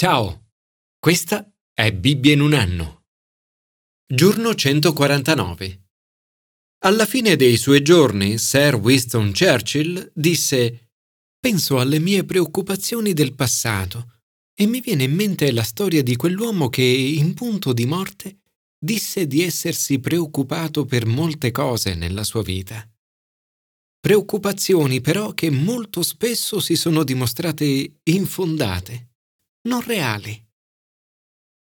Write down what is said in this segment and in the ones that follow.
Ciao, questa è Bibbia in un anno. Giorno 149. Alla fine dei suoi giorni, Sir Winston Churchill disse Penso alle mie preoccupazioni del passato e mi viene in mente la storia di quell'uomo che, in punto di morte, disse di essersi preoccupato per molte cose nella sua vita. Preoccupazioni però che molto spesso si sono dimostrate infondate, non reali.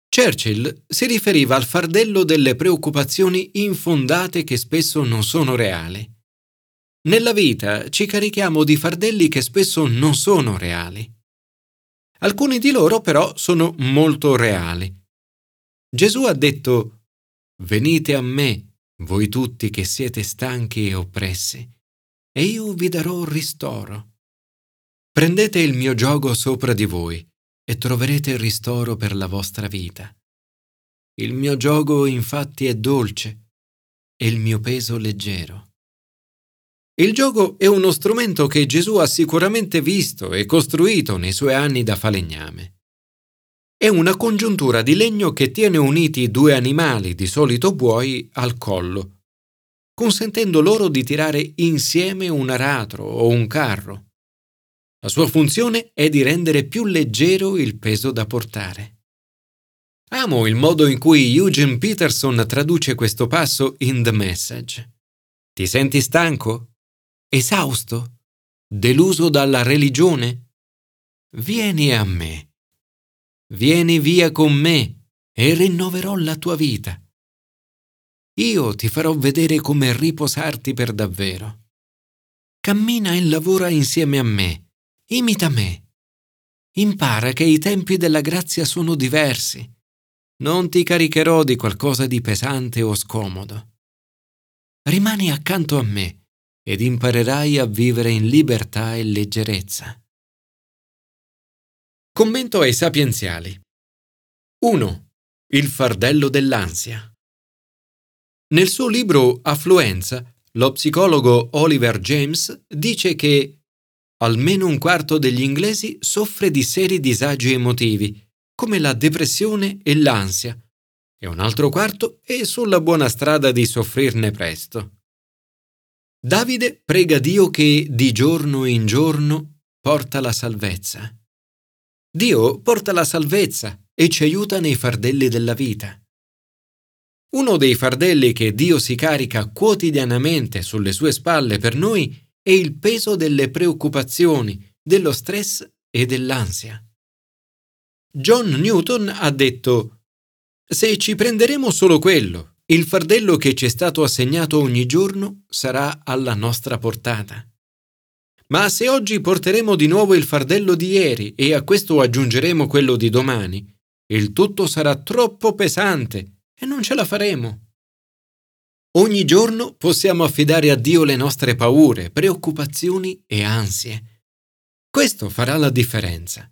Churchill si riferiva al fardello delle preoccupazioni infondate che spesso non sono reali. Nella vita ci carichiamo di fardelli che spesso non sono reali. Alcuni di loro però sono molto reali. Gesù ha detto, Venite a me, voi tutti che siete stanchi e oppressi, e io vi darò ristoro. Prendete il mio giogo sopra di voi e troverete il ristoro per la vostra vita. Il mio giogo infatti è dolce e il mio peso leggero. Il giogo è uno strumento che Gesù ha sicuramente visto e costruito nei suoi anni da falegname. È una congiuntura di legno che tiene uniti due animali, di solito buoi, al collo, consentendo loro di tirare insieme un aratro o un carro. La sua funzione è di rendere più leggero il peso da portare. Amo il modo in cui Eugene Peterson traduce questo passo in The Message. Ti senti stanco? esausto, deluso dalla religione? Vieni a me. Vieni via con me e rinnoverò la tua vita. Io ti farò vedere come riposarti per davvero. Cammina e lavora insieme a me, imita me. Impara che i tempi della grazia sono diversi. Non ti caricherò di qualcosa di pesante o scomodo. Rimani accanto a me ed imparerai a vivere in libertà e leggerezza. Commento ai sapienziali. 1. Il fardello dell'ansia. Nel suo libro Affluenza, lo psicologo Oliver James dice che almeno un quarto degli inglesi soffre di seri disagi emotivi, come la depressione e l'ansia, e un altro quarto è sulla buona strada di soffrirne presto. Davide prega Dio che di giorno in giorno porta la salvezza. Dio porta la salvezza e ci aiuta nei fardelli della vita. Uno dei fardelli che Dio si carica quotidianamente sulle sue spalle per noi è il peso delle preoccupazioni, dello stress e dell'ansia. John Newton ha detto Se ci prenderemo solo quello il fardello che ci è stato assegnato ogni giorno sarà alla nostra portata. Ma se oggi porteremo di nuovo il fardello di ieri e a questo aggiungeremo quello di domani, il tutto sarà troppo pesante e non ce la faremo. Ogni giorno possiamo affidare a Dio le nostre paure, preoccupazioni e ansie. Questo farà la differenza.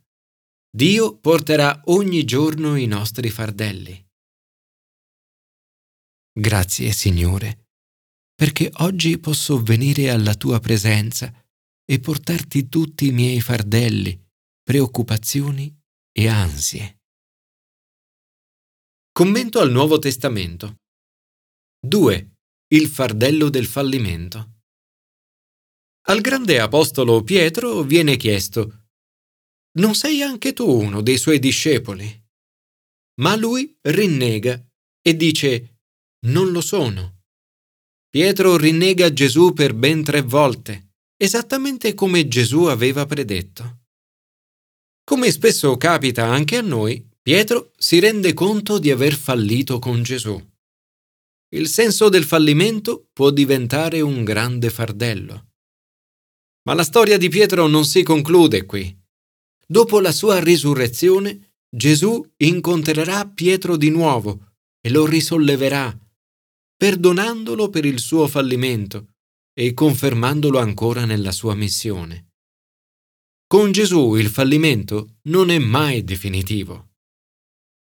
Dio porterà ogni giorno i nostri fardelli. Grazie, Signore, perché oggi posso venire alla tua presenza e portarti tutti i miei fardelli, preoccupazioni e ansie. Commento al Nuovo Testamento. 2. Il fardello del fallimento. Al grande apostolo Pietro viene chiesto Non sei anche tu uno dei suoi discepoli? Ma lui rinnega e dice non lo sono. Pietro rinnega Gesù per ben tre volte, esattamente come Gesù aveva predetto. Come spesso capita anche a noi, Pietro si rende conto di aver fallito con Gesù. Il senso del fallimento può diventare un grande fardello. Ma la storia di Pietro non si conclude qui. Dopo la sua risurrezione, Gesù incontrerà Pietro di nuovo e lo risolleverà perdonandolo per il suo fallimento e confermandolo ancora nella sua missione. Con Gesù il fallimento non è mai definitivo.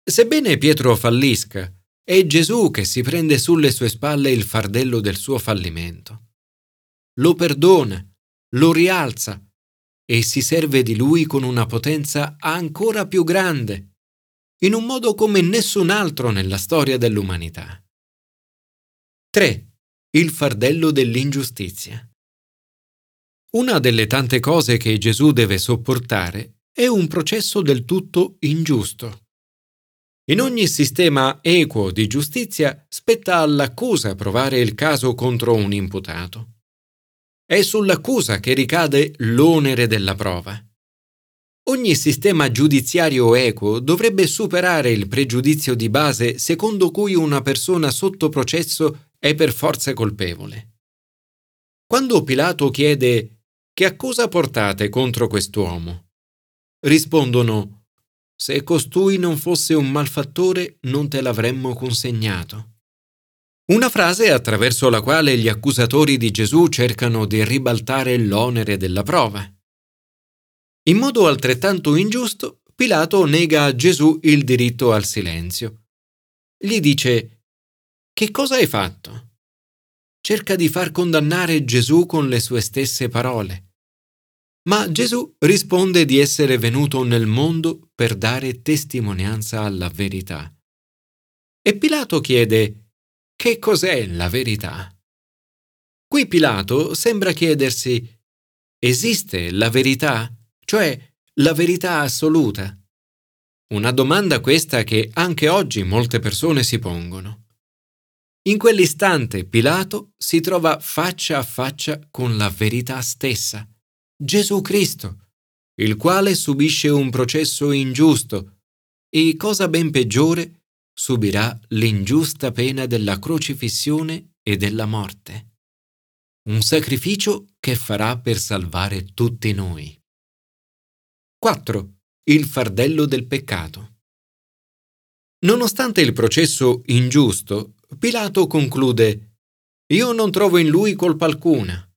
Sebbene Pietro fallisca, è Gesù che si prende sulle sue spalle il fardello del suo fallimento. Lo perdona, lo rialza e si serve di lui con una potenza ancora più grande, in un modo come nessun altro nella storia dell'umanità. 3. Il fardello dell'ingiustizia. Una delle tante cose che Gesù deve sopportare è un processo del tutto ingiusto. In ogni sistema equo di giustizia spetta all'accusa provare il caso contro un imputato. È sull'accusa che ricade l'onere della prova. Ogni sistema giudiziario equo dovrebbe superare il pregiudizio di base secondo cui una persona sotto processo è per forza colpevole. Quando Pilato chiede che accusa portate contro quest'uomo? Rispondono Se costui non fosse un malfattore non te l'avremmo consegnato. Una frase attraverso la quale gli accusatori di Gesù cercano di ribaltare l'onere della prova. In modo altrettanto ingiusto, Pilato nega a Gesù il diritto al silenzio. Gli dice Che cosa hai fatto? Cerca di far condannare Gesù con le sue stesse parole. Ma Gesù risponde di essere venuto nel mondo per dare testimonianza alla verità. E Pilato chiede, che cos'è la verità? Qui Pilato sembra chiedersi, esiste la verità, cioè la verità assoluta? Una domanda questa che anche oggi molte persone si pongono. In quell'istante Pilato si trova faccia a faccia con la verità stessa Gesù Cristo, il quale subisce un processo ingiusto e, cosa ben peggiore, subirà l'ingiusta pena della crocifissione e della morte. Un sacrificio che farà per salvare tutti noi. 4. Il fardello del peccato. Nonostante il processo ingiusto, Pilato conclude Io non trovo in lui colpa alcuna.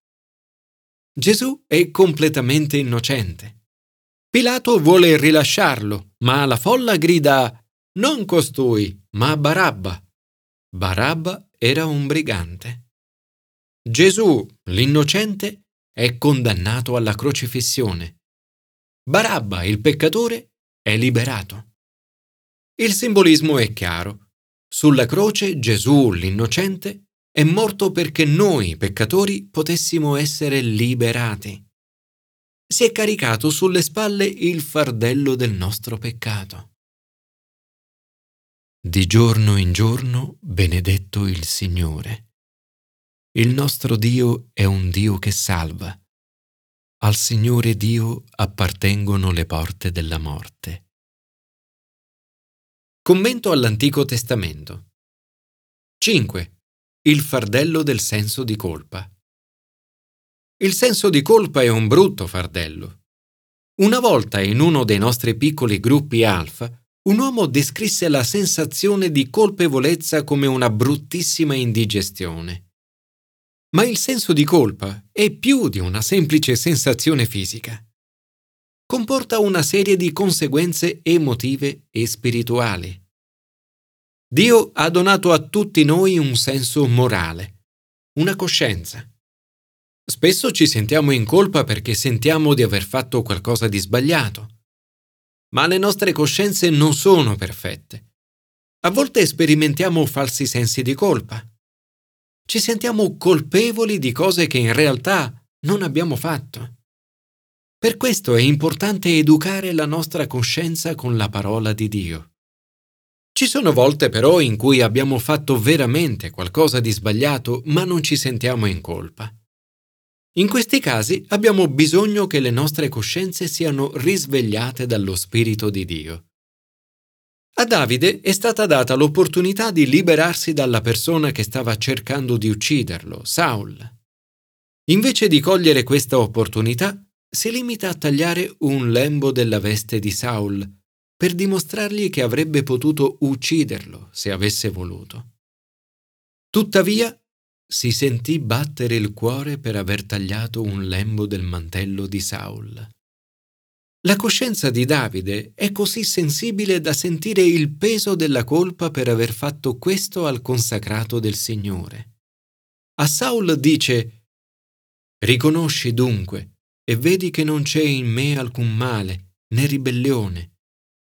Gesù è completamente innocente. Pilato vuole rilasciarlo, ma la folla grida non costui, ma Barabba. Barabba era un brigante. Gesù, l'innocente, è condannato alla crocifissione. Barabba, il peccatore, è liberato. Il simbolismo è chiaro. Sulla croce Gesù, l'innocente, è morto perché noi, peccatori, potessimo essere liberati. Si è caricato sulle spalle il fardello del nostro peccato. Di giorno in giorno benedetto il Signore. Il nostro Dio è un Dio che salva. Al Signore Dio appartengono le porte della morte. Commento all'Antico Testamento. 5. Il fardello del senso di colpa. Il senso di colpa è un brutto fardello. Una volta in uno dei nostri piccoli gruppi alfa, un uomo descrisse la sensazione di colpevolezza come una bruttissima indigestione. Ma il senso di colpa è più di una semplice sensazione fisica. Comporta una serie di conseguenze emotive e spirituali. Dio ha donato a tutti noi un senso morale, una coscienza. Spesso ci sentiamo in colpa perché sentiamo di aver fatto qualcosa di sbagliato. Ma le nostre coscienze non sono perfette. A volte sperimentiamo falsi sensi di colpa. Ci sentiamo colpevoli di cose che in realtà non abbiamo fatto. Per questo è importante educare la nostra coscienza con la parola di Dio. Ci sono volte però in cui abbiamo fatto veramente qualcosa di sbagliato ma non ci sentiamo in colpa. In questi casi abbiamo bisogno che le nostre coscienze siano risvegliate dallo Spirito di Dio. A Davide è stata data l'opportunità di liberarsi dalla persona che stava cercando di ucciderlo, Saul. Invece di cogliere questa opportunità, si limita a tagliare un lembo della veste di Saul, per dimostrargli che avrebbe potuto ucciderlo se avesse voluto. Tuttavia, si sentì battere il cuore per aver tagliato un lembo del mantello di Saul. La coscienza di Davide è così sensibile da sentire il peso della colpa per aver fatto questo al consacrato del Signore. A Saul dice Riconosci dunque e vedi che non c'è in me alcun male, né ribellione,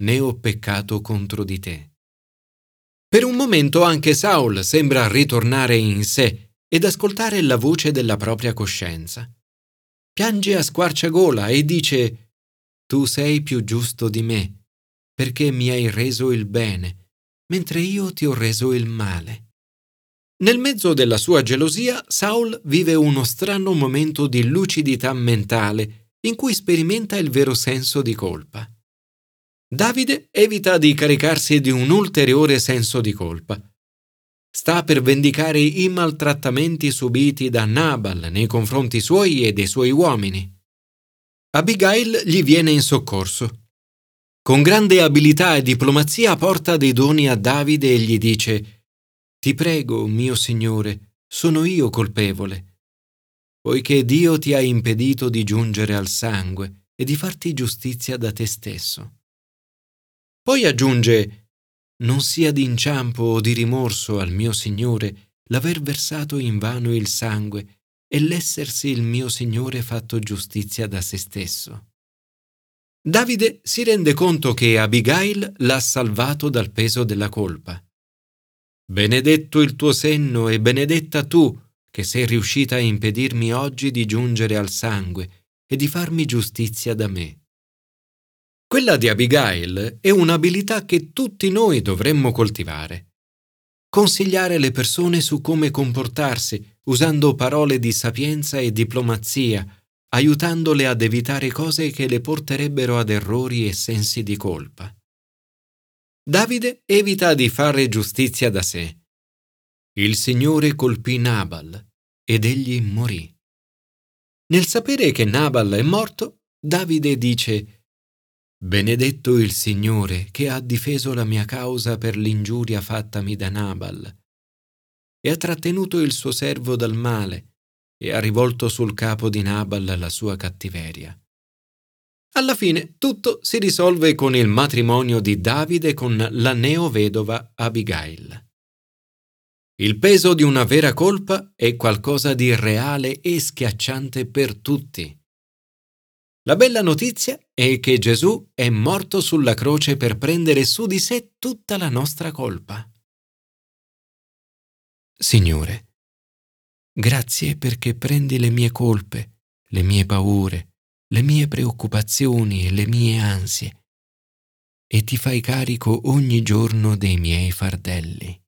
né ho peccato contro di te. Per un momento anche Saul sembra ritornare in sé ed ascoltare la voce della propria coscienza. Piange a squarciagola e dice Tu sei più giusto di me, perché mi hai reso il bene, mentre io ti ho reso il male. Nel mezzo della sua gelosia, Saul vive uno strano momento di lucidità mentale in cui sperimenta il vero senso di colpa. Davide evita di caricarsi di un ulteriore senso di colpa. Sta per vendicare i maltrattamenti subiti da Nabal nei confronti suoi e dei suoi uomini. Abigail gli viene in soccorso. Con grande abilità e diplomazia porta dei doni a Davide e gli dice ti prego, mio Signore, sono io colpevole, poiché Dio ti ha impedito di giungere al sangue e di farti giustizia da te stesso. Poi aggiunge, non sia di inciampo o di rimorso al mio Signore l'aver versato in vano il sangue e l'essersi il mio Signore fatto giustizia da se stesso. Davide si rende conto che Abigail l'ha salvato dal peso della colpa. Benedetto il tuo senno e benedetta tu che sei riuscita a impedirmi oggi di giungere al sangue e di farmi giustizia da me. Quella di Abigail è un'abilità che tutti noi dovremmo coltivare. Consigliare le persone su come comportarsi usando parole di sapienza e diplomazia, aiutandole ad evitare cose che le porterebbero ad errori e sensi di colpa. Davide evita di fare giustizia da sé. Il Signore colpì Nabal ed egli morì. Nel sapere che Nabal è morto, Davide dice Benedetto il Signore che ha difeso la mia causa per l'ingiuria fattami da Nabal e ha trattenuto il suo servo dal male e ha rivolto sul capo di Nabal la sua cattiveria. Alla fine tutto si risolve con il matrimonio di Davide con la neovedova Abigail. Il peso di una vera colpa è qualcosa di reale e schiacciante per tutti. La bella notizia è che Gesù è morto sulla croce per prendere su di sé tutta la nostra colpa. Signore, grazie perché prendi le mie colpe, le mie paure, le mie preoccupazioni e le mie ansie e ti fai carico ogni giorno dei miei fardelli.